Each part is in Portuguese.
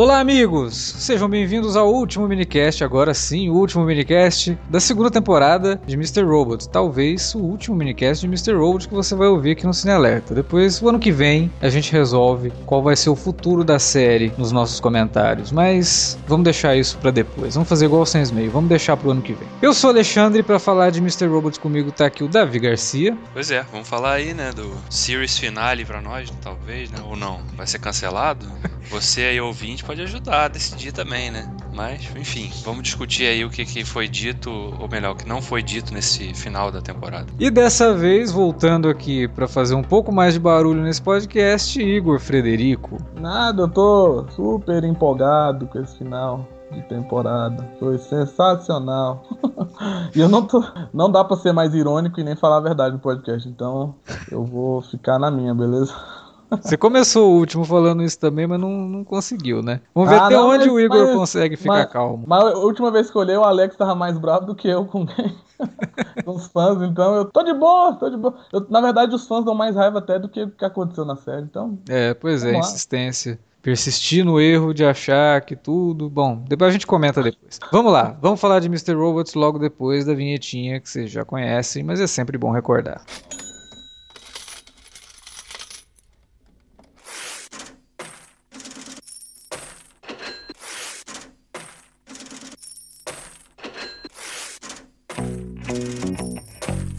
Olá, amigos! Sejam bem-vindos ao último minicast, agora sim, o último minicast da segunda temporada de Mr. Robot. Talvez o último minicast de Mr. Robot que você vai ouvir aqui no Cine Alerta. Depois, o ano que vem, a gente resolve qual vai ser o futuro da série nos nossos comentários. Mas vamos deixar isso para depois. Vamos fazer igual Sans Meio, vamos deixar pro ano que vem. Eu sou Alexandre para falar de Mr. Robot comigo tá aqui o Davi Garcia. Pois é, vamos falar aí, né, do series finale para nós, talvez, né? Ou não? Vai ser cancelado? Você aí ouvinte pode ajudar a decidir também, né? Mas, enfim, vamos discutir aí o que, que foi dito, ou melhor, o que não foi dito nesse final da temporada. E dessa vez, voltando aqui para fazer um pouco mais de barulho nesse podcast, Igor Frederico. Nada, eu tô super empolgado com esse final de temporada. Foi sensacional. e eu não tô. Não dá pra ser mais irônico e nem falar a verdade no podcast. Então eu vou ficar na minha, beleza? Você começou o último falando isso também, mas não, não conseguiu, né? Vamos ver ah, até não, onde mas, o Igor mas, consegue ficar mas, calmo. Mas a última vez que eu olhei, o Alex tava mais bravo do que eu com os fãs, então eu tô de boa, tô de boa. Eu, na verdade, os fãs dão mais raiva até do que o que aconteceu na série, então. É, pois é, insistência persistir no erro de achar que tudo. Bom, depois a gente comenta depois. Vamos lá, vamos falar de Mr. Robots logo depois da vinhetinha que vocês já conhecem, mas é sempre bom recordar.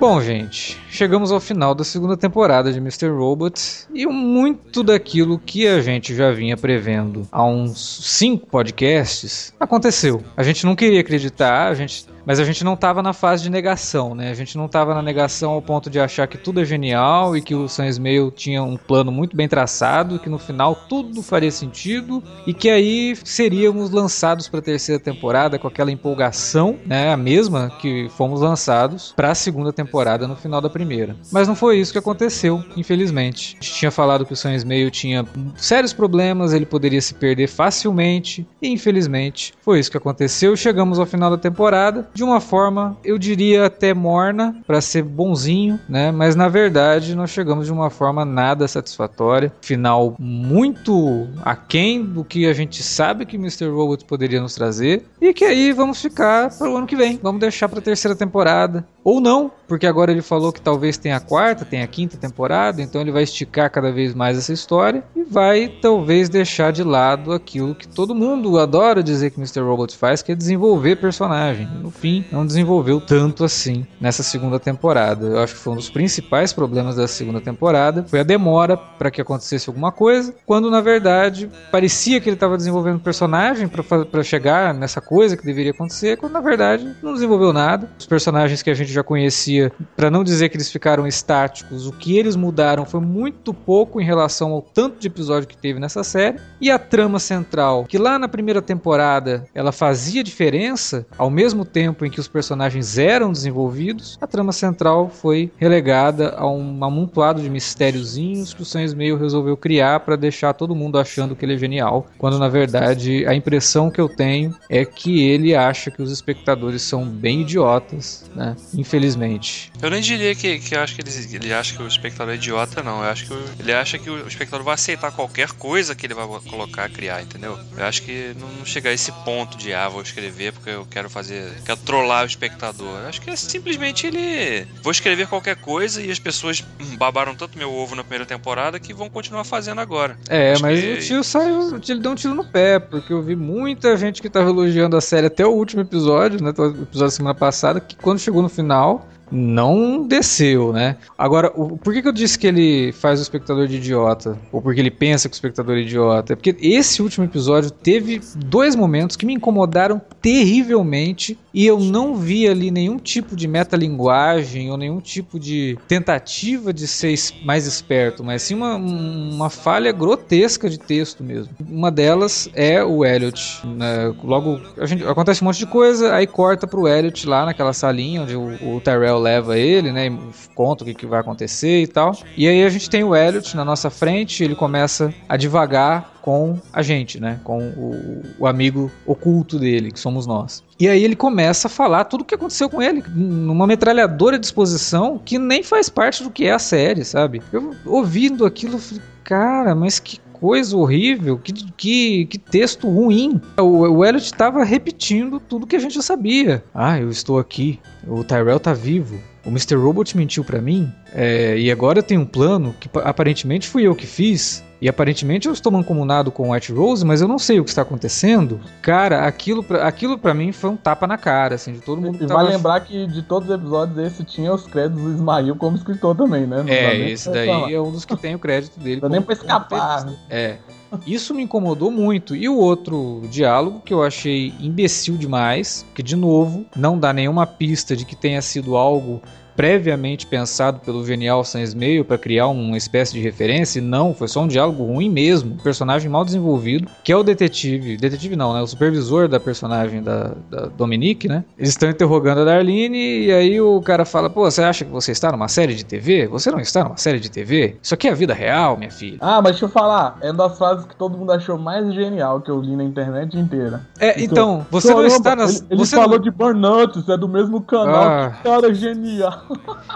Bom, gente, chegamos ao final da segunda temporada de Mr. Robot e muito daquilo que a gente já vinha prevendo há uns cinco podcasts aconteceu. A gente não queria acreditar, a gente mas a gente não estava na fase de negação, né? A gente não estava na negação ao ponto de achar que tudo é genial e que o Sam Smale tinha um plano muito bem traçado, que no final tudo faria sentido e que aí seríamos lançados para a terceira temporada com aquela empolgação, né? A mesma que fomos lançados para a segunda temporada no final da primeira. Mas não foi isso que aconteceu, infelizmente. A gente tinha falado que o Sam Smale tinha sérios problemas, ele poderia se perder facilmente e infelizmente foi isso que aconteceu. Chegamos ao final da temporada de uma forma, eu diria até morna, para ser bonzinho, né? Mas na verdade nós chegamos de uma forma nada satisfatória. Final muito aquém do que a gente sabe que Mr. Robot poderia nos trazer. E que aí vamos ficar para o ano que vem. Vamos deixar para a terceira temporada. Ou não, porque agora ele falou que talvez tenha a quarta, tenha a quinta temporada, então ele vai esticar cada vez mais essa história e vai talvez deixar de lado aquilo que todo mundo adora dizer que Mr. Robot faz, que é desenvolver personagem. No fim, não desenvolveu tanto assim nessa segunda temporada. Eu acho que foi um dos principais problemas da segunda temporada, foi a demora para que acontecesse alguma coisa, quando na verdade parecia que ele estava desenvolvendo personagem para chegar nessa coisa que deveria acontecer, quando na verdade não desenvolveu nada. Os personagens que a gente já conhecia, para não dizer que eles ficaram estáticos, o que eles mudaram foi muito pouco em relação ao tanto de episódio que teve nessa série. E a trama central, que lá na primeira temporada ela fazia diferença, ao mesmo tempo em que os personagens eram desenvolvidos, a trama central foi relegada a um amontoado de mistériozinhos que o Sam Meio resolveu criar para deixar todo mundo achando que ele é genial, quando na verdade a impressão que eu tenho é que ele acha que os espectadores são bem idiotas, né? infelizmente. Eu nem diria que, que acho que ele, ele acha que o espectador é idiota, não. Eu acho que ele acha que o espectador vai aceitar qualquer coisa que ele vai colocar, criar, entendeu? Eu acho que não, não chega a esse ponto de, ah, vou escrever porque eu quero fazer, quero trollar o espectador. Acho que é simplesmente ele, vou escrever qualquer coisa e as pessoas babaram tanto meu ovo na primeira temporada que vão continuar fazendo agora. É, acho mas que... o tio saiu, ele deu um tiro no pé, porque eu vi muita gente que tava elogiando a série até o último episódio, né, o episódio da semana passada, que quando chegou no final, não desceu, né? Agora, o, por que, que eu disse que ele faz o espectador de idiota? Ou porque ele pensa que o espectador é idiota? É porque esse último episódio teve dois momentos que me incomodaram terrivelmente e eu não vi ali nenhum tipo de metalinguagem ou nenhum tipo de tentativa de ser mais esperto, mas sim uma, uma falha grotesca de texto mesmo. Uma delas é o Elliot. Né? Logo, gente, acontece um monte de coisa, aí corta pro Elliot lá naquela salinha onde o, o Tyrell leva ele, né? E conta o que, que vai acontecer e tal. E aí a gente tem o Elliot na nossa frente, ele começa a devagar com a gente, né? Com o, o, amigo oculto dele, que somos nós. E aí ele começa a falar tudo o que aconteceu com ele, numa metralhadora de exposição que nem faz parte do que é a série, sabe? Eu ouvindo aquilo, falei, cara, mas que coisa horrível, que, que, que texto ruim. O, o Elliot estava repetindo tudo que a gente já sabia. Ah, eu estou aqui, o Tyrell tá vivo, o Mr. Robot mentiu para mim, é, e agora eu tenho um plano que aparentemente fui eu que fiz. E aparentemente eu estou mancomunado com o White Rose, mas eu não sei o que está acontecendo. Cara, aquilo pra, aquilo para mim foi um tapa na cara, assim, de todo mundo que E tava... vai lembrar que de todos os episódios esse tinha os créditos do Ismael como escritor também, né? Não é, esse daí falar. é um dos que tem o crédito dele. Não dá nem pra escapar. É. Isso me incomodou muito. E o outro diálogo que eu achei imbecil demais, que de novo não dá nenhuma pista de que tenha sido algo previamente pensado pelo genial Sans Meio para criar uma espécie de referência, e não, foi só um diálogo ruim mesmo, um personagem mal desenvolvido, que é o detetive, detetive não, né, o supervisor da personagem da, da Dominique, né? Eles estão interrogando a Darlene e aí o cara fala: "Pô, você acha que você está numa série de TV? Você não está numa série de TV? Isso aqui é a vida real, minha filha." Ah, mas deixa eu falar, é uma das frases que todo mundo achou mais genial que eu li na internet inteira. É, então, você não está nas Ele, ele você falou não... de Burnout, é do mesmo canal. Ah. Que cara genial.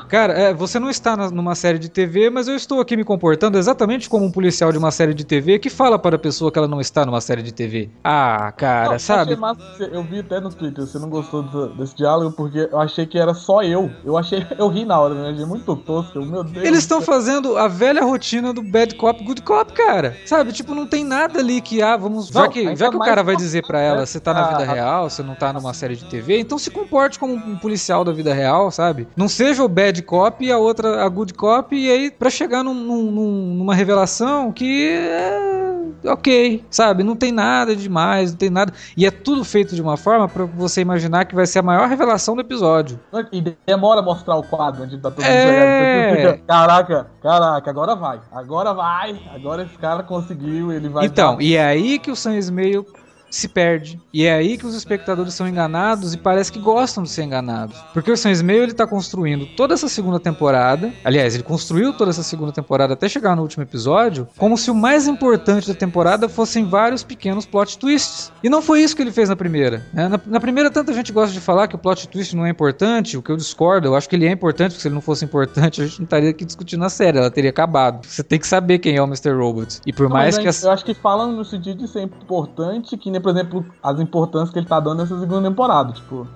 Cara, é, você não está na, numa série de TV, mas eu estou aqui me comportando exatamente como um policial de uma série de TV que fala para a pessoa que ela não está numa série de TV. Ah, cara, não, sabe? Massa, eu vi até no Twitter, você não gostou desse, desse, diálogo porque eu achei que era só eu. Eu achei, eu ri na hora, né? Achei muito tosco, meu Deus. Eles estão fazendo a velha rotina do bad cop, good cop, cara. Sabe? Tipo, não tem nada ali que, ah, vamos. Não, já que, já que o cara vai dizer para ela, você tá na vida real, você não tá numa série de TV, então se comporte como um policial da vida real, sabe? Não seja o bad cop e a outra a good cop, e aí para chegar num, num, numa revelação que é ok, sabe? Não tem nada demais, não tem nada. E é tudo feito de uma forma para você imaginar que vai ser a maior revelação do episódio. E demora a mostrar o quadro onde tá todo é... Fica, caraca, caraca, agora vai, agora vai, agora esse cara conseguiu, ele vai. Então, e é aí que o Sam Ismail se perde. E é aí que os espectadores são enganados e parece que gostam de ser enganados. Porque o Sam Ismail ele tá construindo toda essa segunda temporada, aliás, ele construiu toda essa segunda temporada até chegar no último episódio, como se o mais importante da temporada fossem vários pequenos plot twists. E não foi isso que ele fez na primeira. Né? Na, na, primeira, tanta gente gosta de falar que o plot twist não é importante, o que eu discordo, eu acho que ele é importante, porque se ele não fosse importante, a gente não estaria aqui discutindo a série, ela teria acabado. Você tem que saber quem é o Mr. Robot. E por não, mais que. Eu acho que falam no sentido de ser importante, que por exemplo, as importâncias que ele tá dando nessa segunda temporada, tipo.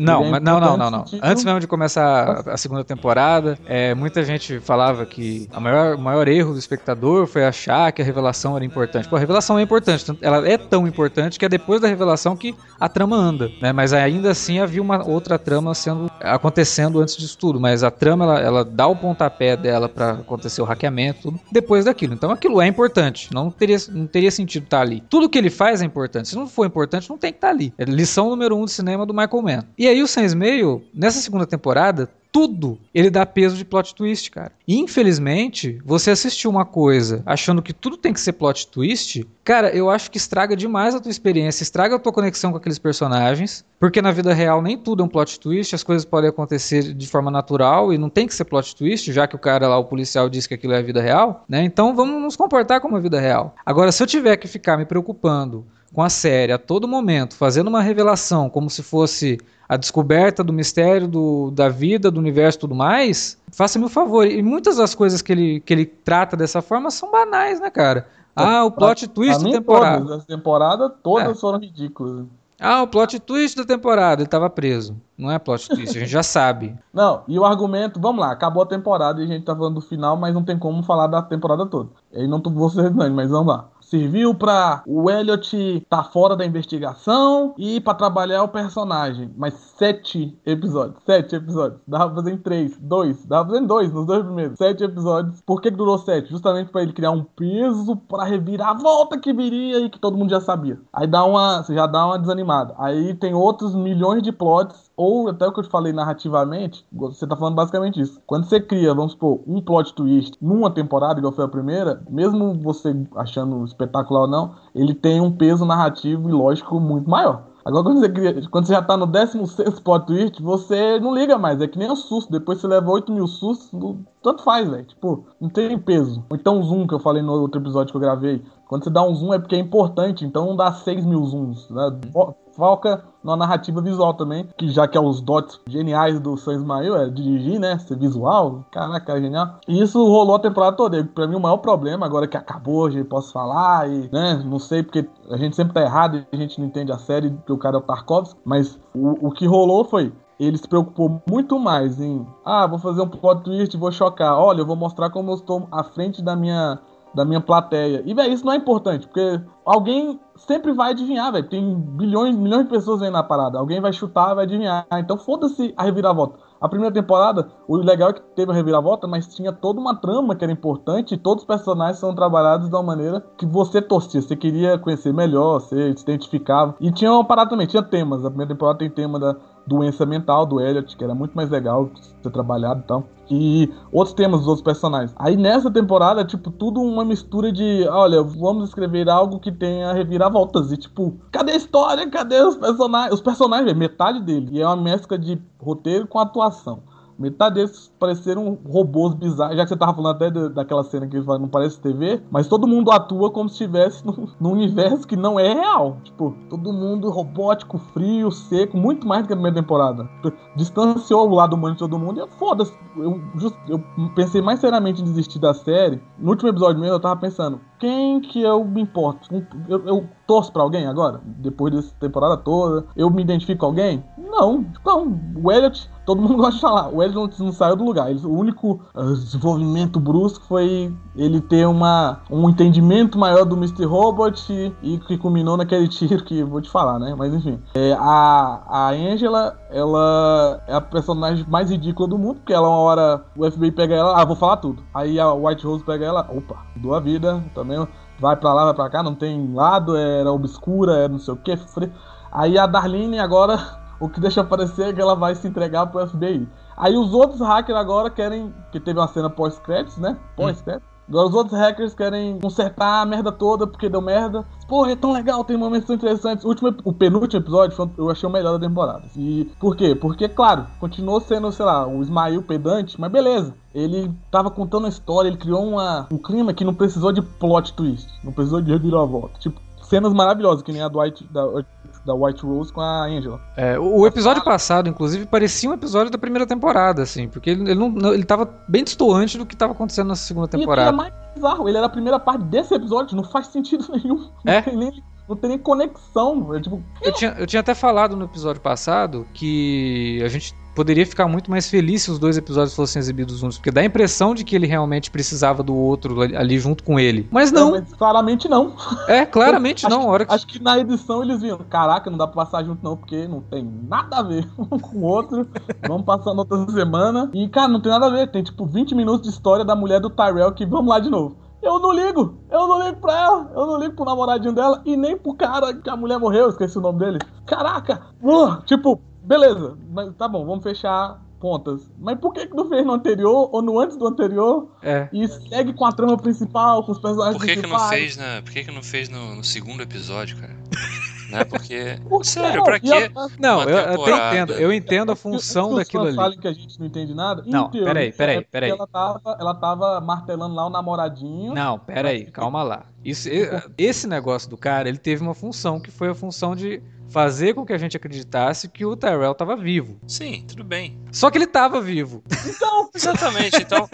Não, é não, não, não, não. Antes mesmo de começar a, a segunda temporada, é, muita gente falava que o maior, maior erro do espectador foi achar que a revelação era importante. Pô, a revelação é importante, ela é tão importante que é depois da revelação que a trama anda, né? Mas ainda assim havia uma outra trama sendo acontecendo antes disso tudo, mas a trama ela, ela dá o pontapé dela para acontecer o hackeamento, tudo depois daquilo. Então aquilo é importante, não teria, não teria sentido estar tá ali. Tudo que ele faz é importante. Não for importante, não tem que estar tá ali. É lição número um de cinema do Michael Mann. E aí o Sans Meio, nessa segunda temporada, tudo ele dá peso de plot twist, cara. E, infelizmente, você assistiu uma coisa achando que tudo tem que ser plot twist, cara, eu acho que estraga demais a tua experiência, estraga a tua conexão com aqueles personagens, porque na vida real nem tudo é um plot twist, as coisas podem acontecer de forma natural e não tem que ser plot twist, já que o cara lá, o policial, disse que aquilo é a vida real, né? Então vamos nos comportar como a vida real. Agora, se eu tiver que ficar me preocupando com a série a todo momento, fazendo uma revelação como se fosse a descoberta do mistério do, da vida, do universo e tudo mais, faça-me um favor. E muitas das coisas que ele, que ele trata dessa forma são banais, né, cara? Ah, o plot twist da temporada. Todas, as temporadas todas é. foram ridículas. Ah, o plot twist da temporada, ele tava preso. Não é plot twist, a gente já sabe. Não, e o argumento, vamos lá, acabou a temporada e a gente tá falando do final, mas não tem como falar da temporada toda. Aí não tô você mas vamos lá. Serviu pra o Elliot tá fora da investigação e pra trabalhar o personagem. Mas sete episódios. Sete episódios. Dava pra fazer em três, dois. Dava pra fazer em dois, nos dois primeiros. Sete episódios. Por que, que durou sete? Justamente pra ele criar um peso pra revirar a volta que viria e que todo mundo já sabia. Aí dá uma. Já dá uma desanimada. Aí tem outros milhões de plots ou até o que eu te falei narrativamente, você tá falando basicamente isso. Quando você cria, vamos supor, um plot twist numa temporada, igual foi a primeira, mesmo você achando espetacular ou não, ele tem um peso narrativo e lógico muito maior. Agora, quando você, cria, quando você já tá no 16 plot twist, você não liga mais. É que nem o susto. Depois você leva 8 mil sustos, tanto faz, velho. Tipo, não tem peso. Ou então o zoom que eu falei no outro episódio que eu gravei. Quando você dá um zoom é porque é importante, então não dá 6 mil zooms. Né? Foca na narrativa visual também, que já que é os dots geniais do Sam Ismail, é dirigir, né? Ser visual, caraca, é genial. E isso rolou a temporada toda. Pra mim, o maior problema, agora que acabou, gente posso falar, e, né? Não sei, porque a gente sempre tá errado e a gente não entende a série, porque o cara é o Tarkovsky, mas o, o que rolou foi ele se preocupou muito mais em ah, vou fazer um plot twist, vou chocar. Olha, eu vou mostrar como eu estou à frente da minha da minha plateia. E, velho, isso não é importante, porque alguém sempre vai adivinhar, velho. Tem bilhões, milhões de pessoas vendo na parada. Alguém vai chutar, vai adivinhar. Então foda-se a reviravolta. A primeira temporada, o legal é que teve a reviravolta, mas tinha toda uma trama que era importante e todos os personagens são trabalhados de uma maneira que você torcia, você queria conhecer melhor, você se identificava. E tinha uma parada também, tinha temas. A primeira temporada tem tema da doença mental do Elliot, que era muito mais legal ser trabalhado e tal. E outros temas dos outros personagens. Aí nessa temporada, tipo, tudo uma mistura de, olha, vamos escrever algo que tenha reviravoltas. E tipo, cadê a história? Cadê os personagens? Os personagens, metade dele. E é uma mescla de roteiro com atuação. Metade desses pareceram robôs bizarros. Já que você tava falando até de, daquela cena que não parece TV, mas todo mundo atua como se estivesse num universo que não é real. Tipo, todo mundo robótico, frio, seco, muito mais do que a primeira temporada. Distanciou o lado humano de todo mundo e foda-se. Eu, eu pensei mais seriamente em desistir da série. No último episódio mesmo, eu tava pensando, quem que eu me importo? Eu, eu torço pra alguém agora? Depois dessa temporada toda? Eu me identifico com alguém? Não, não. O Elliot, todo mundo gosta de falar. O Elliot não, saiu do lugar. Ele, o único uh, desenvolvimento brusco foi ele ter uma, um entendimento maior do Mr. Robot e, e que culminou naquele tiro que vou te falar, né? Mas enfim. É, a, a Angela, ela é a personagem mais ridícula do mundo, porque ela uma hora o FBI pega ela, ah, vou falar tudo. Aí a White Rose pega ela, opa, mudou a vida, também vai pra lá, vai pra cá, não tem lado, era obscura, era não sei o que. Aí a Darlene agora, o que deixa parecer é que ela vai se entregar pro FBI. Aí os outros hackers agora querem, que teve uma cena pós-créditos, né? Pós-créditos. Agora os outros hackers querem consertar a merda toda porque deu merda. Porra, é tão legal, tem momentos tão interessantes. O, último, o penúltimo episódio eu achei o melhor da temporada. E por quê? Porque, claro, continuou sendo, sei lá, o Ismael pedante, mas beleza. Ele tava contando a história, ele criou uma, um clima que não precisou de plot twist, não precisou de reviravolta. Tipo, cenas maravilhosas, que nem a White, da, da White Rose com a Angela. É, o, o episódio passado, inclusive, parecia um episódio da primeira temporada, assim, porque ele, ele, não, ele tava bem distoante do que tava acontecendo na segunda temporada. E ele é mais bizarro, ele era a primeira parte desse episódio, não faz sentido nenhum. É? Não tem nem, não tem nem conexão. É, tipo, eu, tinha, eu tinha até falado no episódio passado que a gente poderia ficar muito mais feliz se os dois episódios fossem exibidos juntos, porque dá a impressão de que ele realmente precisava do outro ali junto com ele. Mas não. não mas claramente não. É, claramente não. Acho, hora que... acho que na edição eles viram, caraca, não dá pra passar junto não, porque não tem nada a ver um com o outro. Vamos passar na outra semana. E, cara, não tem nada a ver. Tem tipo 20 minutos de história da mulher do Tyrell que vamos lá de novo. Eu não ligo, eu não ligo pra ela, eu não ligo pro namoradinho dela e nem pro cara que a mulher morreu, esqueci o nome dele. Caraca, uh, tipo, beleza, mas tá bom, vamos fechar pontas. Mas por que, que não fez no anterior ou no antes do anterior? É. E segue com a trama principal, com os personagens por que principais. Que não fez, né? Por que, que não fez no, no segundo episódio, cara? né? Porque. Por sério, pra quê? Não, eu até entendo. Eu entendo a função que daquilo ali. falem que a gente não entende nada. Não, teoria, peraí, peraí, peraí. Ela tava, ela tava martelando lá o namoradinho. Não, peraí, calma lá. Isso, esse negócio do cara, ele teve uma função que foi a função de fazer com que a gente acreditasse que o Tyrell estava vivo. Sim, tudo bem. Só que ele estava vivo. Então, exatamente. Então,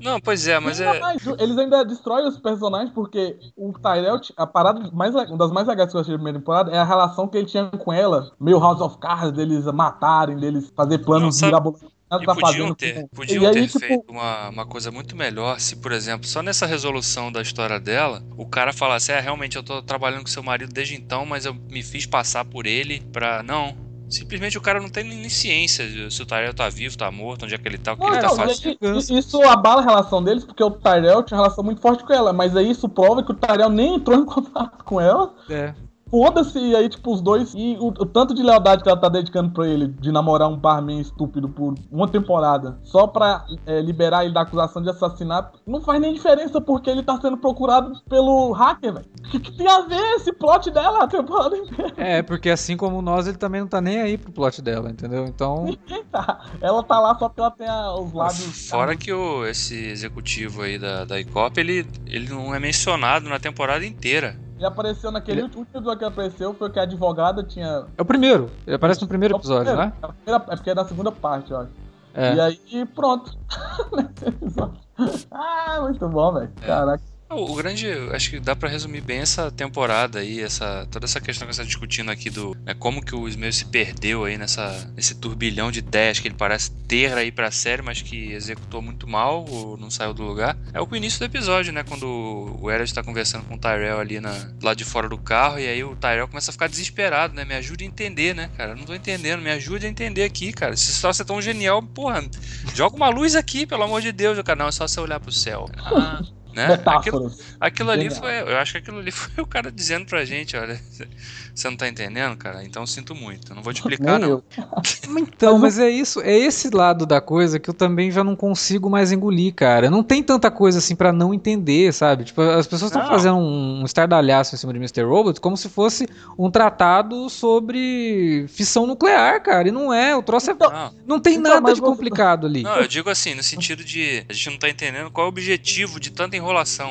não, pois é, mas é. Eles ainda destroem os personagens porque o Tyrell, a parada mais, uma das mais legais que eu achei da primeira temporada é a relação que ele tinha com ela, meio House of Cards, deles matarem, deles fazer planos mirabolantes. E tá podiam fazendo. ter, podiam e aí, ter tipo, feito uma, uma coisa muito melhor se, por exemplo, só nessa resolução da história dela, o cara falasse, é, realmente eu tô trabalhando com seu marido desde então, mas eu me fiz passar por ele pra. Não. Simplesmente o cara não tem nem ciência de se o Tyrell tá vivo, tá morto, onde é que ele tá, o que Não, ele tá não, fazendo. Isso abala a relação deles, porque o Tyrell tinha uma relação muito forte com ela, mas aí isso prova que o Tyrell nem entrou em contato com ela. É. Foda-se, e aí, tipo, os dois. E o, o tanto de lealdade que ela tá dedicando pra ele de namorar um barman estúpido por uma temporada, só pra é, liberar ele da acusação de assassinato, não faz nem diferença porque ele tá sendo procurado pelo hacker, velho. O que, que tem a ver esse plot dela a temporada inteira? É, porque assim como nós, ele também não tá nem aí pro plot dela, entendeu? Então, tá. Ela tá lá só porque ela tem a- os lábios. Fora que o, esse executivo aí da, da ICOP, ele, ele não é mencionado na temporada inteira. Ele apareceu naquele Ele- último episódio que apareceu, foi que a advogada tinha. é o primeiro. Ele aparece no primeiro episódio, É, né? a primeira- é porque é da segunda parte, ó. E É. aí, pronto. Ah, muito bom, velho. Caraca. O, o grande, acho que dá pra resumir bem essa temporada aí, essa toda essa questão que você tá discutindo aqui do, né, como que o Smith se perdeu aí nessa nesse turbilhão de ideias que ele parece ter aí pra série, mas que executou muito mal ou não saiu do lugar. É o início do episódio, né, quando o Elliot tá conversando com o Tyrell ali na, lado de fora do carro e aí o Tyrell começa a ficar desesperado, né? Me ajude a entender, né, cara? Eu não tô entendendo, me ajude a entender aqui, cara. Se só você é tão genial, porra, joga uma luz aqui, pelo amor de Deus, cara. Não, é só você olhar pro céu. Ah, né? Aquilo, Metáforas. Aquilo ali foi. Eu acho que aquilo ali foi o cara dizendo pra gente, olha, você não tá entendendo, cara? Então eu sinto muito. Não vou te explicar, não. Então, Mas é isso, é esse lado da coisa que eu também já não consigo mais engolir, cara. Não tem tanta coisa assim pra não entender, sabe? Tipo, as pessoas estão fazendo um, estardalhaço em cima de Mr. Robot como se fosse um tratado sobre fissão nuclear, cara. E não é, o troço é. Não, Não tem Então, nada de complicado ali. não, eu digo assim, no sentido de a gente não tá entendendo qual é o objetivo de tanta enrolação,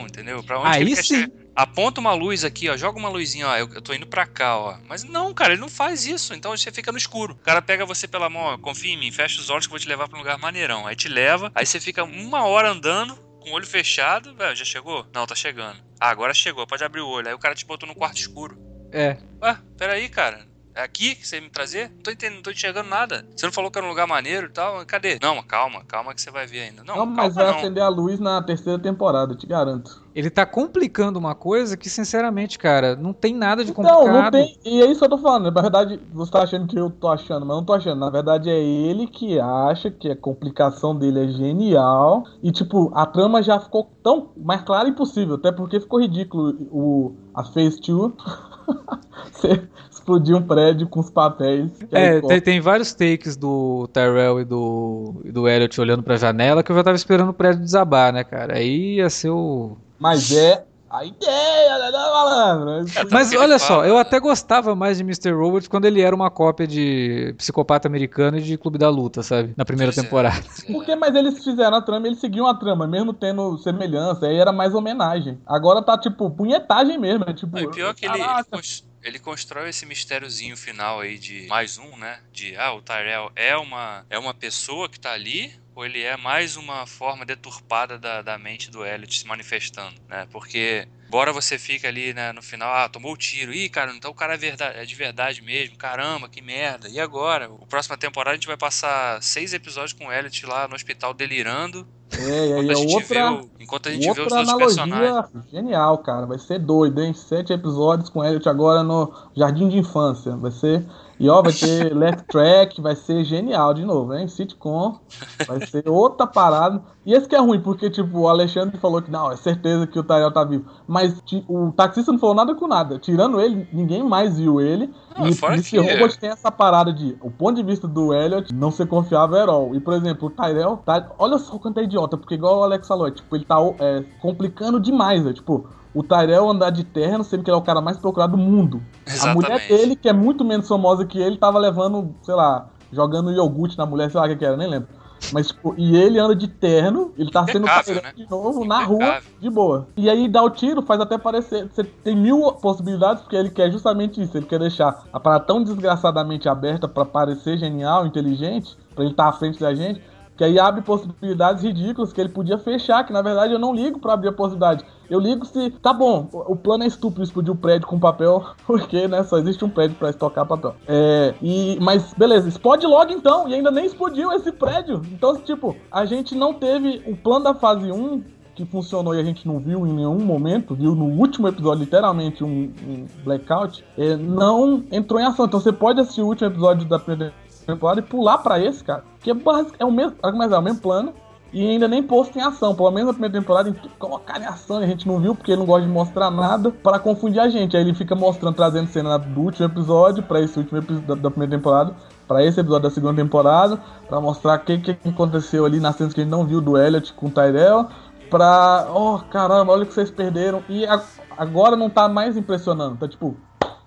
entendeu? Pra onde que Aí ele quer sim. chegar? Aponta uma luz aqui, ó, joga uma luzinha, ó, eu, eu tô indo pra cá, ó. Mas não, cara, ele não faz isso, então você fica no escuro. O cara pega você pela mão, ó, confia em mim, fecha os olhos que eu vou te levar pra um lugar maneirão. Aí te leva, aí você fica uma hora andando, com o olho fechado, velho, já chegou? Não, tá chegando. Ah, agora chegou, pode abrir o olho. Aí o cara te botou no quarto escuro. É. Ué, peraí, cara. É aqui que você ia me trazer? Não tô entendendo, não tô enxergando nada. Você não falou que era um lugar maneiro e tal? Cadê? Não, calma, calma que você vai ver ainda. Não, Não, mas calma vai não. acender a luz na terceira temporada, te garanto. Ele tá complicando uma coisa que, sinceramente, cara, não tem nada de Então, complicado. não tem. E é isso que eu tô falando. Na verdade, você tá achando que eu tô achando, mas eu não tô achando. Na verdade, é ele que acha que a complicação dele é genial. E, tipo, a trama já ficou tão mais clara impossível. Até porque ficou ridículo o, a Phase 2. Explodir um prédio com os papéis. É, tem, tem vários takes do Tyrell e do, e do Elliot olhando pra janela que eu já tava esperando o prédio desabar, né, cara? Aí ia ser o. Mas é a ideia, né, malandro? Mas que ele olha só, eu até gostava mais de Mr. Robot quando ele era uma cópia de Psicopata Americano e de Clube da Luta, sabe? Na primeira é. temporada. Porque, mas eles fizeram a trama, eles seguiam a trama, mesmo tendo semelhança, aí era mais homenagem. Agora tá, tipo, punhetagem mesmo, é tipo... Não, pior que ele, ele, ele constrói esse mistériozinho final aí de mais um, né? De, ah, o Tyrell é uma, é uma pessoa que tá ali, ou ele é mais uma forma deturpada da, da mente do Elliot se manifestando, né? Porque, embora você fique ali, né, no final, ah, tomou o tiro, ih, cara, então o cara é, verdade, é de verdade mesmo, caramba, que merda, e agora? A próxima temporada a gente vai passar seis episódios com o Elliot lá no hospital delirando, É, e aí enquanto a é outra, vê, enquanto a gente vê os outra outros analogia genial, cara. Vai ser doido, hein? Sete episódios com Elliot agora no Jardim de Infância. Vai ser... E ó, vai ter Left Track, vai ser genial de novo, hein? Sitcom, vai ser outra parada. E esse que é ruim, porque, tipo, o Alexandre falou que não, é certeza que o Tyrell tá vivo. Mas o taxista não falou nada com nada. Tirando ele, ninguém mais viu ele. Não, e esse que- robot tem essa parada de, o ponto de vista do Elliot, não ser confiável at all. E, por exemplo, o Tyrell, tá, olha só o quanto é idiota, porque igual o Alex falou, é, tipo, ele tá é, complicando demais, né? Tipo, o Tyrell andar de terno, sendo que ele é o cara mais procurado do mundo. A mulher Exatamente. dele, que é muito menos famosa que ele, tava levando, sei lá, jogando iogurte na mulher, sei lá o que, que era, nem lembro. Mas, tipo, e ele anda de terno, ele tá sendo Impecável, né? de novo na rua, de boa. E aí dá o tiro, faz até parecer. Você tem mil possibilidades, porque ele quer justamente isso. Ele quer deixar a parada tão desgraçadamente aberta pra parecer genial, inteligente, pra ele estar à frente da gente. Que aí abre possibilidades ridículas que ele podia fechar, que na verdade eu não ligo pra abrir a possibilidade. Eu ligo se. Tá bom, o plano é estúpido explodir o prédio com papel, porque, né? Só existe um prédio pra estocar papel. É. E, mas, beleza, explode logo então, e ainda nem explodiu esse prédio. Então, tipo, a gente não teve o plano da fase 1 que funcionou e a gente não viu em nenhum momento, viu no último episódio, literalmente, um, um blackout, é, não entrou em ação. Então você pode assistir o último episódio da primeira temporada e pular para esse, cara. Que é, é o mesmo, mas é o mesmo plano, e ainda nem posto em ação. Pelo menos na primeira temporada, colocar em ação e a gente não viu porque ele não gosta de mostrar nada para confundir a gente. Aí ele fica mostrando, trazendo cena do último episódio para esse último episódio da, primeira temporada, para esse episódio da segunda temporada, para mostrar o que, que aconteceu ali nas cenas que a gente não viu do Elliot com o Tyrell. Pra. Oh, caramba, olha o que vocês perderam. E a, agora não tá mais impressionando. Tá tipo,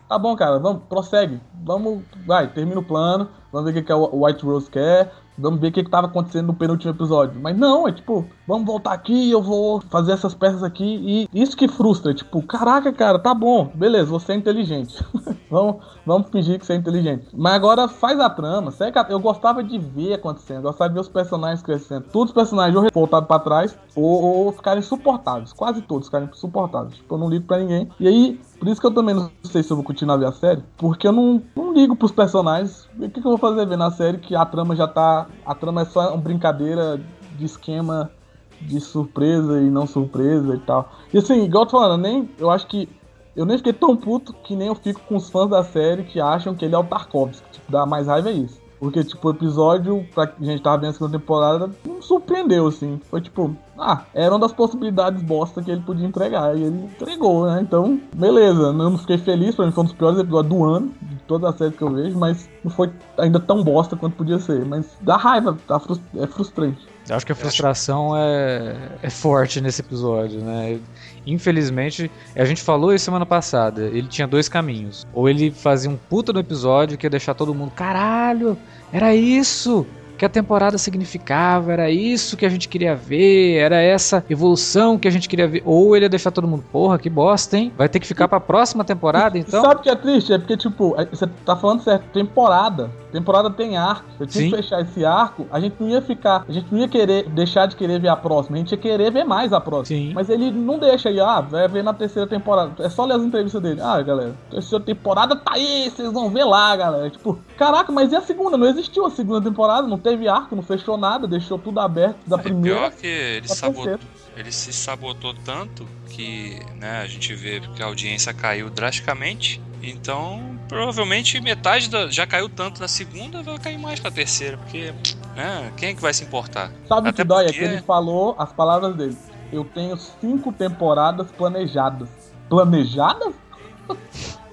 tá bom, cara, vamos, prossegue. Vamos, vai, termina o plano. Vamos ver o que, que a White Rose quer. Vamos ver o que estava acontecendo no penúltimo episódio. Mas não, é tipo, vamos voltar aqui, eu vou fazer essas peças aqui. E isso que frustra, tipo, caraca, cara, tá bom, beleza, você é inteligente. vamos, vamos fingir que você é inteligente. Mas agora faz a trama. Eu gostava de ver acontecendo, eu gostava de ver os personagens crescendo. Todos os personagens ou voltados para trás ou, ou ficarem suportáveis. Quase todos ficarem suportáveis. Tipo, eu não ligo pra ninguém. E aí, por isso que eu também não sei se eu vou continuar a ver a série. Porque eu não, não ligo pros personagens. O que, que eu vou fazer ver na série que a trama já tá. A trama é só uma brincadeira de esquema de surpresa e não surpresa e tal. E assim, igual eu tô falando, nem, eu acho que eu nem fiquei tão puto que nem eu fico com os fãs da série que acham que ele é o Tarkovsky. Tipo, dá mais raiva é isso. Porque, tipo, o episódio, pra a gente tava vendo a segunda temporada, não surpreendeu, assim. Foi tipo, ah, era uma das possibilidades bosta que ele podia entregar. E ele entregou, né? Então, beleza. Eu não fiquei feliz, pra mim foi um dos piores episódios do ano, de todas as séries que eu vejo, mas não foi ainda tão bosta quanto podia ser. Mas dá raiva, tá é frustrante. Eu acho que a frustração é, é forte nesse episódio, né? Infelizmente, a gente falou isso semana passada, ele tinha dois caminhos. Ou ele fazia um puta no episódio que ia deixar todo mundo, caralho, era isso! Que a temporada significava, era isso que a gente queria ver, era essa evolução que a gente queria ver. Ou ele ia deixar todo mundo, porra, que bosta, hein? Vai ter que ficar pra próxima temporada, então. Sabe o que é triste? É porque, tipo, você tá falando certo, temporada. Temporada tem arco. Eu tinha Sim. que fechar esse arco, a gente não ia ficar, a gente não ia querer deixar de querer ver a próxima, a gente ia querer ver mais a próxima. Sim. Mas ele não deixa aí, ah, vai ver na terceira temporada. É só ler as entrevistas dele. Ah, galera, terceira temporada tá aí, vocês vão ver lá, galera. Tipo, caraca, mas e a segunda? Não existiu a segunda temporada, não teve arco, não fechou nada, deixou tudo aberto da é, primeira. Pior que ele sabotou, ele se sabotou tanto que, né, a gente vê que a audiência caiu drasticamente. Então, provavelmente metade da, já caiu tanto na segunda, vai cair mais pra terceira, porque, né, quem é que vai se importar? Sabe o que dói? Porque... É que ele falou as palavras dele. Eu tenho cinco temporadas planejadas. Planejadas?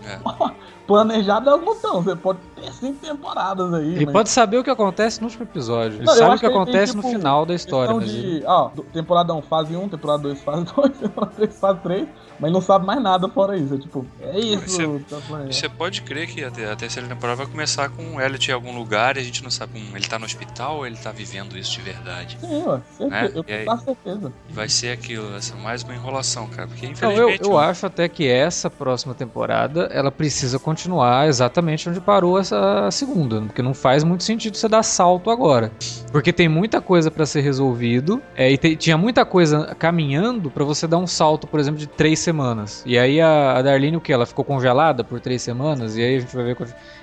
É. planejado é o botão. Você pode cinco temporadas aí. Ele mas... pode saber o que acontece no último episódio. Ele não, sabe o que, que acontece tem, tipo, no final da história. Mas de, ele... ó, temporada 1, fase 1, temporada 2, fase 2, temporada 3, fase 3 mas não sabe mais nada fora isso. É tipo, é isso. Você, tá você pode crer que a, a, terceira temporada vai começar com o Elliot em algum lugar e a gente não sabe como ele tá no hospital ou ele tá vivendo isso de verdade. Sim, ó, né? eu tenho aí, certeza. Vai ser aquilo, essa mais uma enrolação, cara. Porque infelizmente. Não, eu, eu acho até que essa próxima temporada ela precisa continuar exatamente onde parou essa segunda, porque não faz muito sentido você dar salto agora. Porque tem muita coisa para ser resolvido é, e te, tinha muita coisa caminhando para você dar um salto, por exemplo, de três semanas. E aí a, a Darlene, o que? Ela ficou congelada por três semanas, e aí a gente vai ver.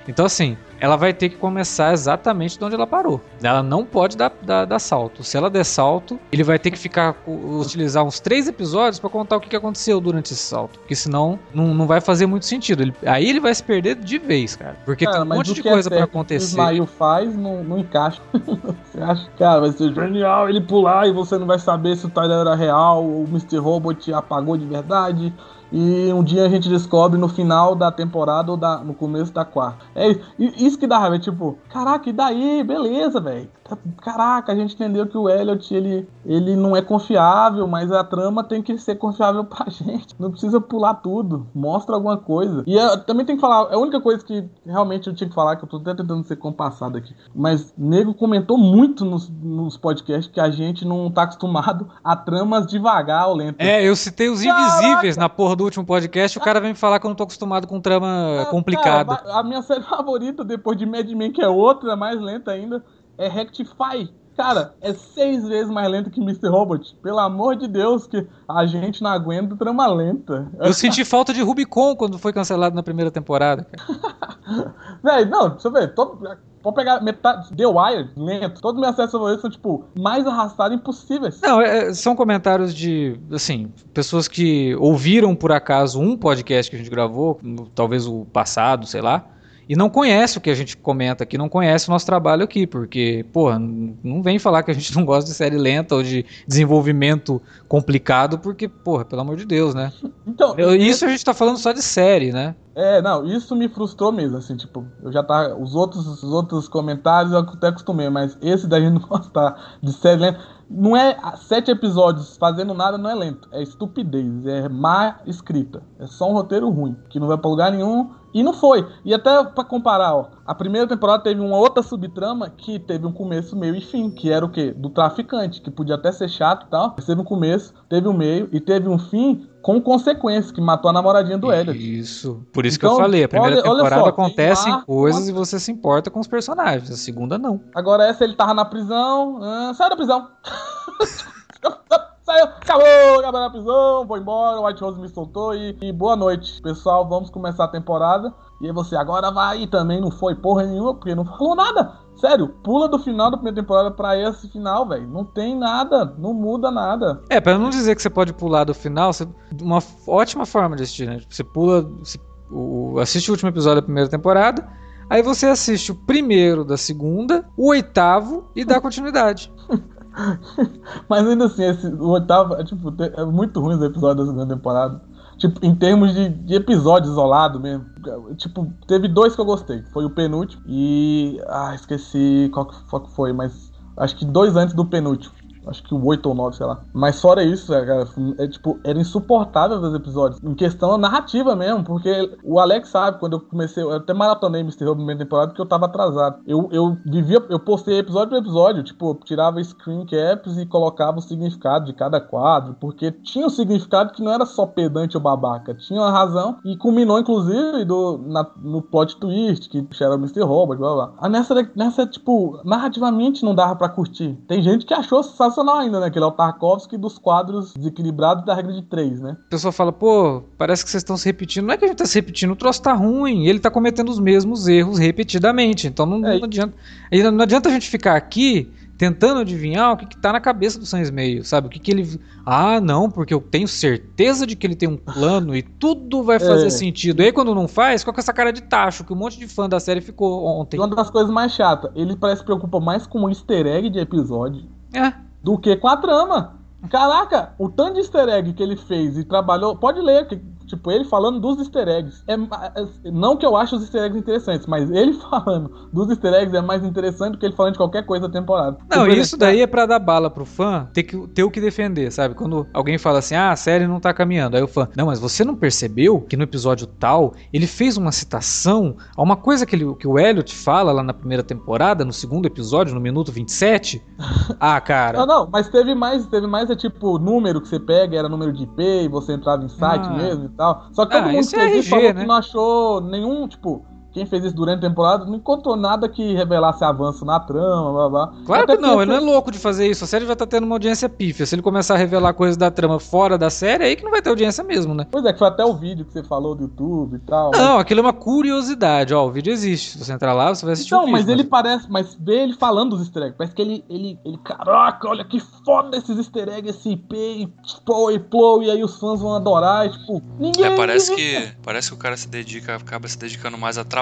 Então, assim, ela vai ter que começar exatamente de onde ela parou. Ela não pode dar, dar, dar salto. Se ela der salto, ele vai ter que ficar utilizar uns três episódios para contar o que, aconteceu durante esse salto. Porque senão não, não vai fazer muito sentido. Ele, aí ele vai se perder de vez, cara. Porque cara, um monte de coisa para acontecer. O Ismael faz não, não encaixa. você acha, cara, vai ser genial ele pular e você não vai saber se o Tyler era real, o Mr. Robot apagou de verdade e um dia a gente descobre no final da temporada ou da, no começo da quarta. É isso que dá raiva, é tipo, caraca, e daí? Beleza, velho. Caraca, a gente entendeu que o Elliot ele, ele não é confiável, mas a trama tem que ser confiável pra gente. Não precisa pular tudo. Mostra alguma coisa. E eu, também tem que falar, é a única coisa que realmente eu tinha que falar, que eu tô até tentando ser compassado aqui. Mas Nego comentou muito nos, nos podcasts que a gente não tá acostumado a tramas devagar ou lento. É, eu citei os invisíveis na porra do último podcast. O cara vem me falar que eu não tô acostumado com trama complicada. a minha série favorita, depois de Mad Men, que é outra, mais lenta ainda é Rectify. Cara, é seis vezes mais lento que Mr. Robot. Pelo amor de Deus, que a gente não aguenta trama lenta. Eu senti falta de Rubicon quando foi cancelado na primeira temporada. Véi, não, deixa eu ver. Todo, pode pegar metade. The Wire, lento. Todos os meus acessos favoritos são, tipo, mais arrastados impossíveis. Não, é, são comentários de, assim, pessoas que ouviram por acaso um podcast que a gente gravou, talvez o passado, sei lá e não conhece o que a gente comenta aqui, não conhece o nosso trabalho aqui, porque, porra, não vem falar que a gente não gosta de série lenta ou de desenvolvimento complicado, porque, porra, pelo amor de Deus, né? Então, eu, isso a gente tá falando só de série, né? É, não, isso me frustrou mesmo, assim, tipo, eu já tá. Os outros, os outros comentários eu até acostumei, mas esse daí não gostar de série lenta. Não é sete episódios fazendo nada, não é lento. É estupidez, é má escrita. É só um roteiro ruim, que não vai pra lugar nenhum e não foi. E até para comparar, ó, a primeira temporada teve uma outra subtrama que teve um começo, meio e fim, que era o quê? Do traficante, que podia até ser chato e tal. Mas teve um começo, teve um meio e teve um fim com consequências, que matou a namoradinha do Elliot. Isso. Por isso então, que eu então, falei, a primeira olha, temporada olha só, acontecem coisas uma... e você se importa com os personagens, a segunda não. Agora essa ele tava na prisão, ah, sai da prisão. Saiu, acabou, acabou na prisão, vou embora, o White Rose me soltou e, e, boa noite, pessoal, vamos começar a temporada. E aí você agora vai e também não foi porra nenhuma, porque não falou nada. Sério, pula do final da primeira temporada pra esse final, velho. Não tem nada, não muda nada. É, pra não dizer que você pode pular do final, você, uma ótima forma de assistir, né? Você pula, você, o, assiste o último episódio da primeira temporada, aí você assiste o primeiro da segunda, o oitavo e dá continuidade. Mas ainda assim, esse, o oitavo é, tipo, é muito ruim os episódios da segunda temporada. Tipo, em termos de, de episódio isolado mesmo. Tipo, teve dois que eu gostei. Foi o penúltimo e. Ah, esqueci qual que, foi, mas. Acho que dois antes do penúltimo. Acho que o 8 ou 9, sei lá. Mas fora isso, cara, é tipo, era insuportável os episódios. Em questão narrativa mesmo, porque o Alex sabe, quando eu comecei, eu até maratonei Mr. Robot primeira temporada porque eu tava atrasado. Eu, eu vivia, eu postei episódio por episódio, tipo, tirava screen caps e colocava o significado de cada quadro, porque tinha um significado que não era só pedante ou babaca, tinha uma razão e culminou, inclusive, do, na, no plot twist, que era o Mr. Robot, blá blá. Nessa, nessa, tipo, narrativamente não dava pra curtir. Tem gente que achou sensacional sensacional ainda, né? Que ele é o Tarkovsky dos quadros desequilibrados da regra de três, né? A pessoa fala, pô, parece que vocês estão se repetindo. Não é que a gente tá se repetindo, o troço tá ruim. Ele tá cometendo os mesmos erros repetidamente. Então não, é. não adianta. Não adianta a gente ficar aqui tentando adivinhar o que, que tá na cabeça do Sans Meio, sabe? O que, que ele. Ah, não, porque eu tenho certeza de que ele tem um plano e tudo vai fazer é. sentido. E aí, quando não faz, fica com essa cara de tacho que um monte de fã da série ficou ontem. Uma das coisas mais chatas, ele parece se preocupa mais com o easter egg de episódio. É do que com a trama. Caraca, o tanto de easter egg que ele fez e trabalhou. Pode ler, que Tipo, ele falando dos easter eggs. É, é, não que eu ache os easter eggs interessantes, mas ele falando dos easter eggs é mais interessante do que ele falando de qualquer coisa da temporada. Não, tipo, isso daí é pra dar bala pro fã ter, que, ter o que defender, sabe? Quando alguém fala assim, ah, a série não tá caminhando. Aí o fã, não, mas você não percebeu que no episódio tal ele fez uma citação a uma coisa que, ele, que o Elliot fala lá na primeira temporada, no segundo episódio, no minuto 27? ah, cara. Não, não, mas teve mais, teve mais é tipo número que você pega, era número de IP e você entrava em site ah. mesmo e tal tal. Só que todo ah, mundo que é RG, falou né? que não achou nenhum, tipo, quem fez isso durante a temporada não encontrou nada que revelasse avanço na trama, blá blá. Claro Até que não, ele não é louco de fazer isso. A série vai estar tá tendo uma audiência pífia. Se ele começar a revelar coisas da trama fora da série, aí que não vai ter audiência mesmo, né? Pois é, que foi até o vídeo que você falou do YouTube e tal. Não, mas... aquilo é uma curiosidade, ó. O vídeo existe. Se você entrar lá, você vai assistir então, o vídeo. mas, mas ele parece, mas vê ele falando dos easter eggs. Parece que ele, ele, ele, caraca, olha que foda esses easter eggs, esse IP, e plow e plow, e aí os fãs vão adorar, e, tipo, ninguém. É, parece que, parece que o cara se dedica, acaba se dedicando mais a trabalhar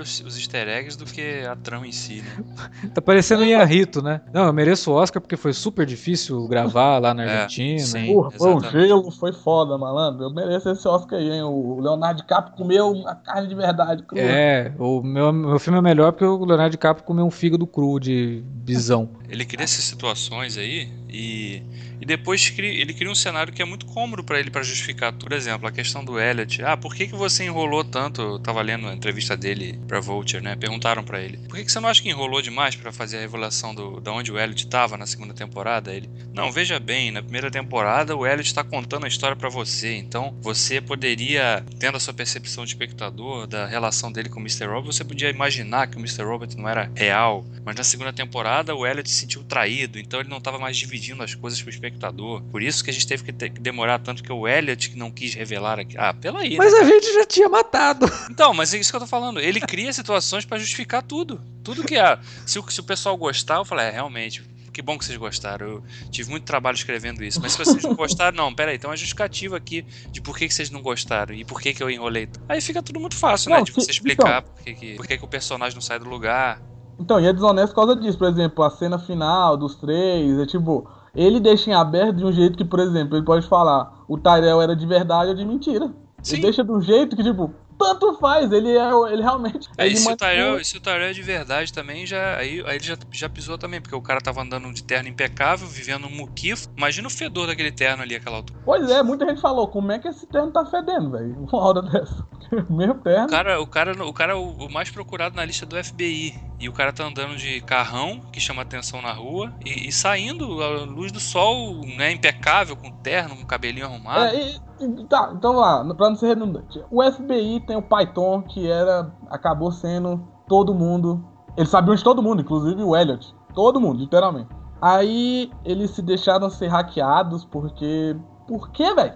os os, easter eggs do que a trama em si, né? tá parecendo o Iarrito, né? Não, eu mereço o Oscar porque foi super difícil gravar lá na é, Argentina. É, sim, Porra, foi um gelo, foi foda, malandro. Eu mereço esse Oscar aí, hein? O Leonardo DiCaprio comeu a carne de verdade crua. É, o meu, meu filme é melhor porque o Leonardo DiCaprio comeu um fígado cru de bisão. Ele cria essas situações aí e, e depois ele cria um cenário que é muito cômodo para ele para justificar. Por exemplo, a questão do Elliot. Ah, por que, que você enrolou tanto? Eu tava lendo a entrevista dele pra Vulture, né? Perguntaram para ele: por que, que você não acha que enrolou demais para fazer a revelação do, da onde o Elliot tava na segunda temporada? Ele: não, veja bem, na primeira temporada o Elliot tá contando a história para você, então você poderia, tendo a sua percepção de espectador da relação dele com o Mr. Robot, você podia imaginar que o Mr. Robot não era real, mas na segunda temporada o Elliot se sentiu traído, então ele não tava mais dividindo as coisas pro espectador. Por isso que a gente teve que, que demorar tanto que o Elliot que não quis revelar aqui. Ah, pela aí. Mas né, a gente já tinha matado. Então, mas é isso que eu tô falando. Ele cria situações para justificar tudo. Tudo que é. Se o, se o pessoal gostar, eu falo, é, realmente, que bom que vocês gostaram. Eu tive muito trabalho escrevendo isso. Mas se vocês não gostaram, não, peraí, tem uma justificativa aqui de por que, que vocês não gostaram e por que, que eu enrolei. Aí fica tudo muito fácil, né? Não, De se- você explicar então- por, que, que, por que, que o personagem não sai do lugar. Então, e é desonesto por causa disso. Por exemplo, a cena final dos três, é tipo, ele deixa em aberto de um jeito que, por exemplo, ele pode falar o Tyrell era de verdade ou de mentira. Sim. Ele deixa de um jeito que, tipo, tanto faz, ele é ele realmente. É, ele e se o, manipula- Tyrell, se o Tyrell é de verdade também, já, aí, aí ele já, já pisou também, porque o cara tava andando de terno impecável, vivendo um muquifo. Imagina o fedor daquele terno ali, aquela altura. Pois é, muita gente falou, como é que esse terno tá fedendo, velho? Uma hora dessa. Mesmo terno. O cara, o cara, o cara é o, o mais procurado na lista do FBI. E o cara tá andando de carrão, que chama atenção na rua, e, e saindo à luz do sol, né, impecável, com terno, com cabelinho arrumado. É, e- tá, então lá, pra não ser redundante. O FBI tem o Python, que era. acabou sendo todo mundo. Eles sabiam de todo mundo, inclusive o Elliot. Todo mundo, literalmente. Aí eles se deixaram ser hackeados porque. Por quê, velho?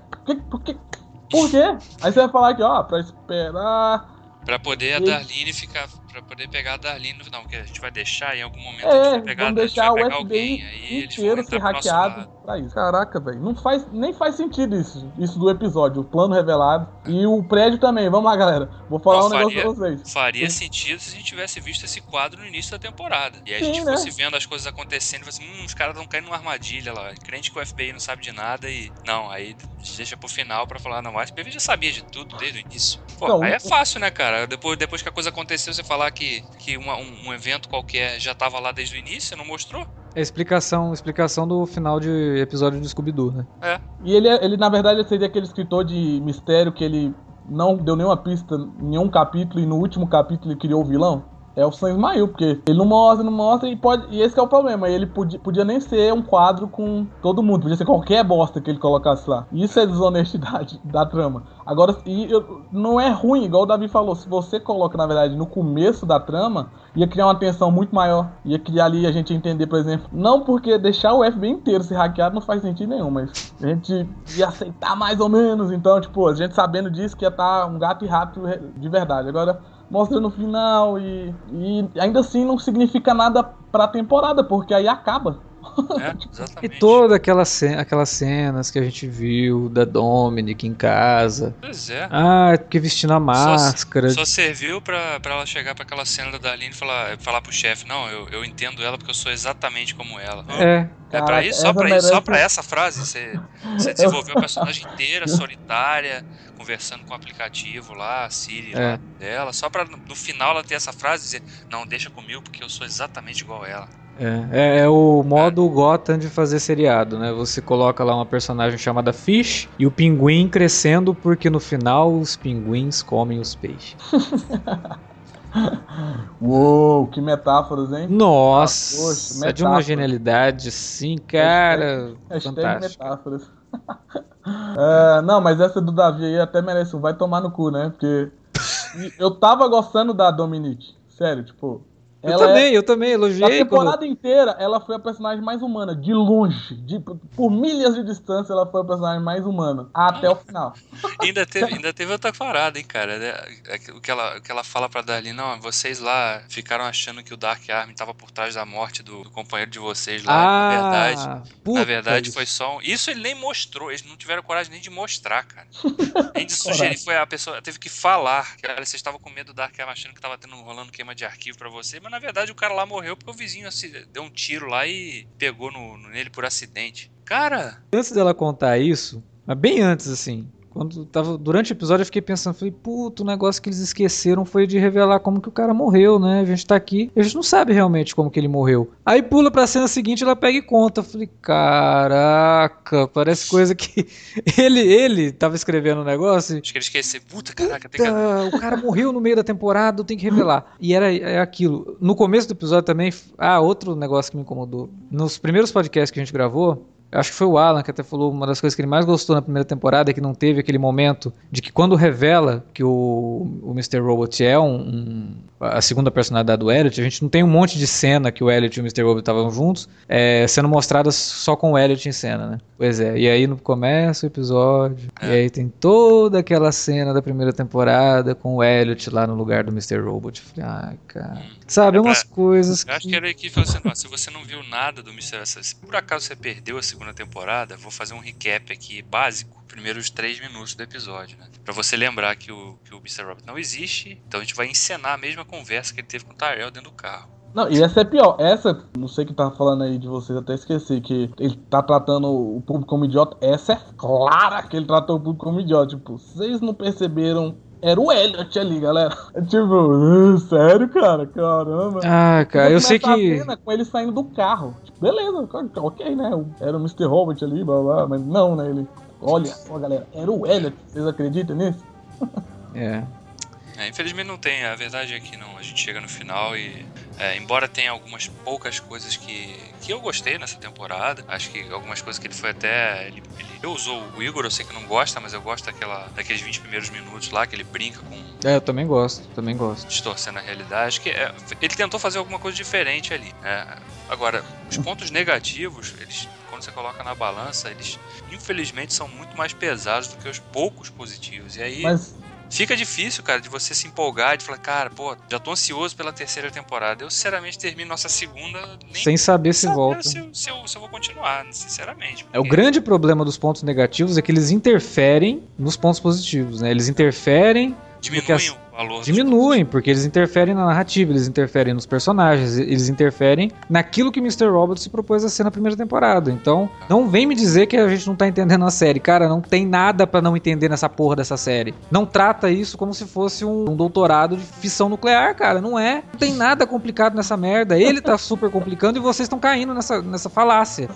Por quê? Por quê? Aí você vai falar aqui, ó, pra esperar. Pra poder a Darlene ficar. Pra poder pegar a Darlene no final, porque a gente vai deixar em algum momento a É, gente vai pegar, vamos a gente deixar vai o pegar FBI alguém. Inteiro ser hackeado pra isso. Caraca, velho. Não faz, nem faz sentido isso, isso do episódio. O plano revelado. E o prédio também. Vamos lá, galera. Vou falar Não, um negócio faria- pra vocês. Faria Sim. sentido se a gente tivesse visto esse quadro no início da temporada. E aí a Sim, gente né? fosse vendo as coisas acontecendo e fosse assim, hum, os caras estão caindo numa armadilha lá. Crente que o FBI não sabe de nada e. Não, aí deixa pro final pra falar, não, o FBI já sabia de tudo desde o início. Pô, Não, aí o- é fácil, né, cara? Depois, depois que a coisa aconteceu, você falar que, que uma- um, um evento qualquer já tava lá desde o início, você não mostrou? É explicação, explicação do final de episódio de Scooby-Doo, né? É. E ele, ele, na verdade, seria aquele escritor de mistério que ele não deu nenhuma pista em nenhum capítulo e no último capítulo ele criou o vilão. É o Sam Ismail, porque ele não mostra, não mostra e pode. E esse é o problema. Ele podia, podia nem ser um quadro com todo mundo, podia ser qualquer bosta que ele colocasse lá. Isso é desonestidade da trama. Agora, e eu- não é ruim, igual o Davi falou. Se você coloca, na verdade, no começo da trama, ia criar uma tensão muito maior. Ia criar ali a gente entender, por exemplo. Não porque deixar o FBI inteiro ser hackeado não faz sentido nenhum, mas a gente ia aceitar mais ou menos. Então, tipo, a gente sabendo disso que ia estar um gato e rato de verdade. Agora, mostra no final e, e ainda assim não significa nada pra temporada, porque aí acaba. É, E todas aquelas, ce- aquelas cenas que a gente viu da Dominic em casa. Pois é. Ah, porque vestindo a máscara. Só serviu pra, pra ela chegar pra aquela cena da Darlene e falar, falar pro chefe, não, eu, eu entendo ela porque eu sou exatamente como ela. É, É pra isso? Só pra, isso, só pra essa frase? Você, você desenvolveu a personagem inteira, solitária, conversando com o aplicativo lá, a Siri É. lá dela, só pra no final ela ter essa frase e dizer, não, deixa comigo porque eu sou exatamente igual a ela. É, é, é o modo Gotham de fazer seriado, né? Você coloca lá uma personagem chamada Fish e o pinguim crescendo porque no final os pinguins comem os peixes. Uou, que metáforas, hein? Nossa, Ah, poxa, é de uma genialidade, sim, cara. Hashtag fantástico. metáforas. É, não, mas essa do Davi aí até merece um vai tomar no cu, né? Porque eu tava gostando da Dominique. Sério, tipo. Eu ela é- também, eu também A elogiei. quando- temporada inteira, ela foi a personagem mais humana, de longe. De, por milhas de distância, ela foi a personagem mais humana. Até o final. Ainda teve, ainda teve outra parada, hein, cara. né? É O que ela, o que ela fala pra Darlene, não, vocês lá ficaram achando que o Dark Army tava por trás da morte do, do companheiro de vocês lá. Ah, Na verdade, Na verdade, foi só um. Isso ele nem mostrou, eles não tiveram coragem nem de mostrar, cara. Nem de sugerir, foi a pessoa teve que falar. Que olha, vocês estavam com medo do Dark Arm achando que tava tendo rolando queima de arquivo pra você, mas na verdade o cara lá morreu porque o vizinho deu um tiro lá e pegou no- nele por acidente. Cara, Antes dela contar isso, mas bem antes, assim, Quando tava, durante o episódio eu fiquei pensando, falei, puto, o negócio que eles esqueceram foi de revelar como que o cara morreu, né? A gente tá aqui, a gente não sabe realmente como que ele morreu. Aí pula pra cena seguinte, ela pega e conta. Eu falei, caraca, parece coisa que ele, ele tava escrevendo um negócio. Acho que ele esqueceu. Puta, caraca, tem que... O cara morreu no meio da temporada, tem que revelar. E era é aquilo. No começo do episódio também, ah, outro negócio que me incomodou. Nos primeiros podcasts que a gente gravou, acho que foi o Alan que até falou uma das coisas que ele mais gostou na primeira temporada é que não teve aquele momento de que quando revela que o, o Mr. Robot é um, um, a segunda personalidade do Elliot, a gente não tem um monte de cena que o Elliot e o Mr. Robot estavam juntos, é, sendo mostradas só com o Elliot em cena, né? Pois é, e aí no começo o episódio, é. e aí tem toda aquela cena da primeira temporada com o Elliot lá no lugar do Mr. Robot. Falei, ai, cara. Hum. Sabe, é umas coisas. Eu que... acho que era aqui falando assim, se você não viu nada do Mr. Se por acaso você perdeu a segunda temporada, vou fazer um recap aqui básico primeiros três minutos do episódio, né? Pra você lembrar que o, que o Mr. Robot não existe, então a gente vai encenar a mesma conversa que ele teve com o Tyrell dentro do carro. Não, e essa é pior. Essa, não sei quem tá falando aí de vocês, até esqueci, que ele tá tratando o público como idiota. Essa é clara que ele tratou o público como idiota. Tipo, vocês não perceberam era o Elliot ali, galera. Tipo, sério, cara? Caramba. Ah, cara, eu sei que. Cena com ele saindo do carro. Tipo, beleza, ok, né? Era o Mr. Robot ali, blá blá, mas não, né? Ele. Olha só, galera, era o Elliot. Vocês acreditam nisso? É. é. Infelizmente não tem. A verdade é que não. A gente chega no final e é, embora tenha algumas poucas coisas que, que eu gostei nessa temporada, acho que algumas coisas que ele foi até. Ele, ele usou o Igor, eu sei que não gosta, mas eu gosto daquela, daqueles 20 primeiros minutos lá que ele brinca com. É, eu também gosto, também gosto. Distorcendo a realidade. Acho que é, ele tentou fazer alguma coisa diferente ali. É, agora, os pontos negativos, eles quando você coloca na balança, eles infelizmente são muito mais pesados do que os poucos positivos. E aí. Mas fica difícil, cara, de você se empolgar, de falar, cara, pô, já tô ansioso pela terceira temporada. Eu, sinceramente, termino nossa segunda sem saber se saber volta. Se, se, eu, se eu vou continuar, sinceramente. Porque... É o grande problema dos pontos negativos é que eles interferem nos pontos positivos, né? Eles interferem diminuem as... valor. Diminuem, porque eles interferem na narrativa, eles interferem nos personagens, eles interferem naquilo que Mr. Robot se propôs a ser na primeira temporada. Então, não vem me dizer que a gente não tá entendendo a série. Cara, não tem nada para não entender nessa porra dessa série. Não trata isso como se fosse um, um, doutorado de fissão nuclear, cara. Não é. Não tem nada complicado nessa merda. Ele tá super complicando e vocês estão caindo nessa, nessa falácia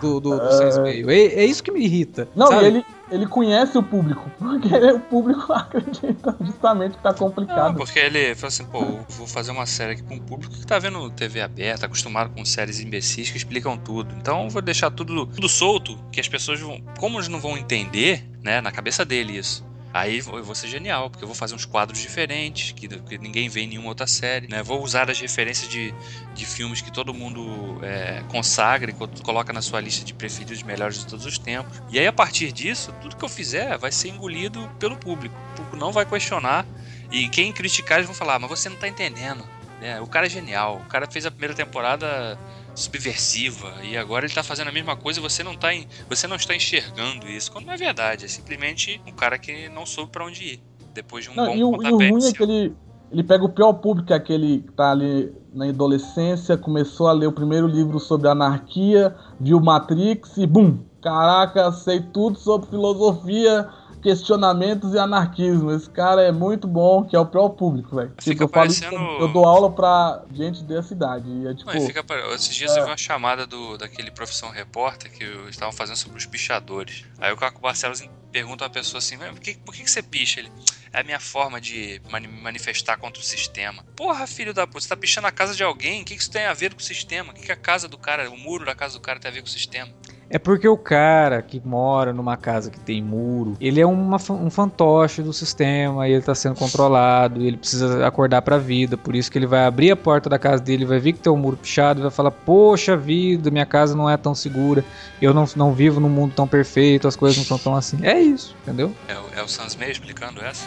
do, do, do é... É, é isso que me irrita. Não, sabe? ele ele conhece o público, porque o público acredita justamente que tá complicado. Não, porque ele falou assim, pô, vou fazer uma série aqui com um público que tá vendo TV aberta, acostumado com séries imbecis que explicam tudo. Então vou deixar tudo, tudo solto, que as pessoas vão. Como eles não vão entender, né, na cabeça dele isso. Aí eu vou ser genial, porque eu vou fazer uns quadros diferentes, que, que ninguém vê em nenhuma outra série, né? Vou usar as referências de, de filmes que todo mundo é, consagra e coloca na sua lista de preferidos melhores de todos os tempos. E aí, a partir disso, tudo que eu fizer vai ser engolido pelo público. O público não vai questionar. E quem criticar, eles vão falar, ah, mas você não tá entendendo. É, o cara é genial. O cara fez a primeira temporada subversiva e agora ele está fazendo a mesma coisa e você não tá em, você não está enxergando isso. Quando não é verdade, é simplesmente um cara que não soube para onde ir depois de um não, bom e o, e o ruim é que ele, ele pega o pior público, é aquele que tá ali na adolescência, começou a ler o primeiro livro sobre anarquia, viu Matrix e bum, caraca, sei tudo sobre filosofia, questionamentos e anarquismo. Esse cara é muito bom, que é o pior público, velho. Tipo, eu, parecendo... eu dou aula pra gente da cidade. E é, tipo, Não, fica... Esses dias é... eu vi uma chamada do, daquele profissão repórter que estavam fazendo sobre os pichadores. Aí o Caco Barcelos pergunta a pessoa assim: por que, por que você picha? Ele. É a minha forma de me manifestar contra o sistema. Porra, filho da puta, você tá pichando a casa de alguém? O que, isso tem a ver com o sistema? O que, a casa do cara, o muro da casa do cara tem a ver com o sistema? É porque o cara que mora numa casa que tem muro, ele é uma, um fantoche do sistema e ele tá sendo controlado e ele precisa acordar pra vida. Por isso que ele vai abrir a porta da casa dele, vai ver que tem um muro pichado e vai falar: Poxa vida, minha casa não é tão segura, eu não, não vivo num mundo tão perfeito, as coisas não são tão assim. É isso, entendeu? É, é o Sans Meio explicando essa?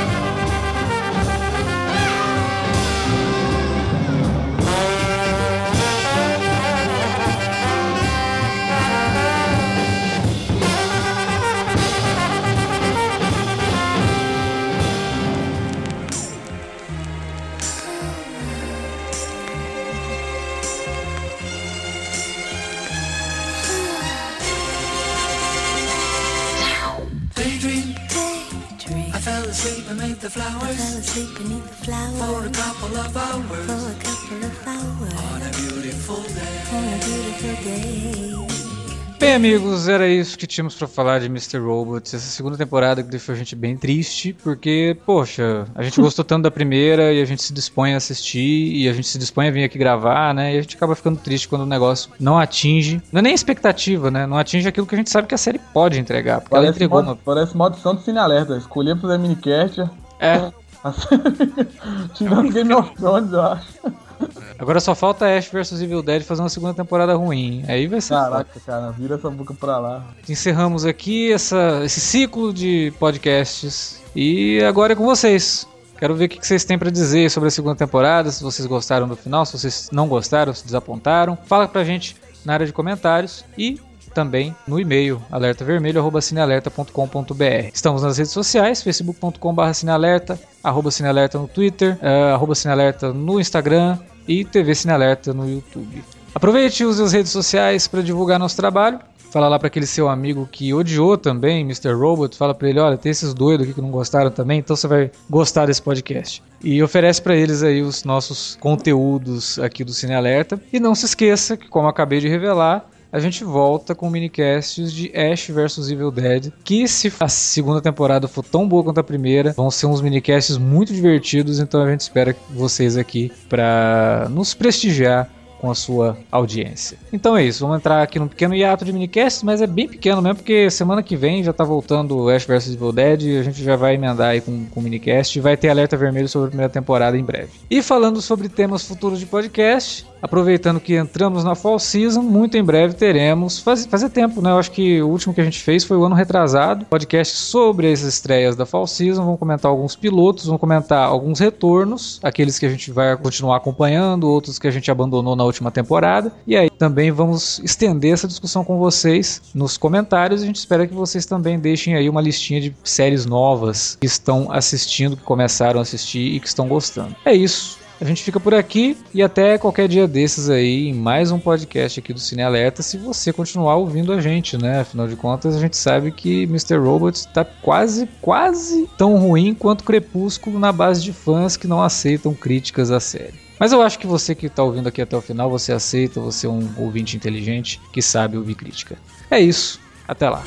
of hours. for a couple of hours On a beautiful day. on a beautiful day. Bem, amigos, era isso que tínhamos pra falar de Mr. Robots. Essa segunda temporada que deixou a gente bem triste, porque, poxa, a gente gostou tanto da primeira e a gente se dispõe a assistir e a gente se dispõe a vir aqui gravar, né? E a gente acaba ficando triste quando o negócio não atinge, não é nem expectativa, né? Não atinge aquilo que a gente sabe que a série pode entregar, porque ela Parece entregou modo, parece modo do Cine Alerta. Pra fazer minicast. uma... É, Tirando Game of Thrones, eu acho. agora só falta Ash vs Evil Dead fazer uma segunda temporada ruim. Aí vai ser foda. Caraca, cara, vira essa boca pra lá. Encerramos aqui essa, esse ciclo de podcasts e agora é com vocês. Quero ver o que vocês têm pra dizer sobre a segunda temporada, se vocês gostaram do final, se vocês não gostaram, se desapontaram. Fala pra gente na área de comentários e também no e-mail alertavermelho@cinealerta.com.br. Estamos nas redes sociais, facebook.com/cinealerta, arroba cinealerta no Twitter, eh, arroba cinealerta no Instagram e TV Cinealerta no YouTube. Aproveite e use as redes sociais para divulgar nosso trabalho. Fala lá para aquele seu amigo que odiou também Mr. Robot. Fala para ele: olha, tem esses doidos aqui que não gostaram também, então você vai gostar desse podcast. E oferece para eles aí os nossos conteúdos aqui do Cine Alerta. E não se esqueça que, como acabei de revelar, a gente volta com minicasts de Ash vs Evil Dead, que se a segunda temporada for tão boa quanto a primeira, vão ser uns minicasts muito divertidos, então a gente espera vocês aqui para nos prestigiar com a sua audiência. Então é isso, vamos entrar aqui num pequeno hiato de minicasts, mas é bem pequeno mesmo, porque semana que vem já tá voltando o Ash vs Evil Dead a gente já vai emendar aí com, com o minicast e vai ter alerta vermelho sobre a primeira temporada em breve. E falando sobre temas futuros de podcast, aproveitando que entramos na Fall Season, muito em breve teremos, faz, fazer tempo, né? Eu acho que o último que a gente fez foi o ano retrasado, podcast sobre as estreias da Fall Season, vamos comentar alguns pilotos, vamos comentar alguns retornos, aqueles que a gente vai continuar acompanhando, outros que a gente abandonou na última temporada, e aí também vamos estender essa discussão com vocês nos comentários, a gente espera que vocês também deixem aí uma listinha de séries novas que estão assistindo, que começaram a assistir e que estão gostando. É isso. A gente fica por aqui e até qualquer dia desses aí em mais um podcast aqui do Cine Alerta, se você continuar ouvindo a gente, né? Afinal de contas, a gente sabe que Mr. Robot está quase, quase tão ruim quanto Crepúsculo na base de fãs que não aceitam críticas à série. Mas eu acho que você que está ouvindo aqui até o final, você aceita, você é um ouvinte inteligente que sabe ouvir crítica. É isso. Até lá.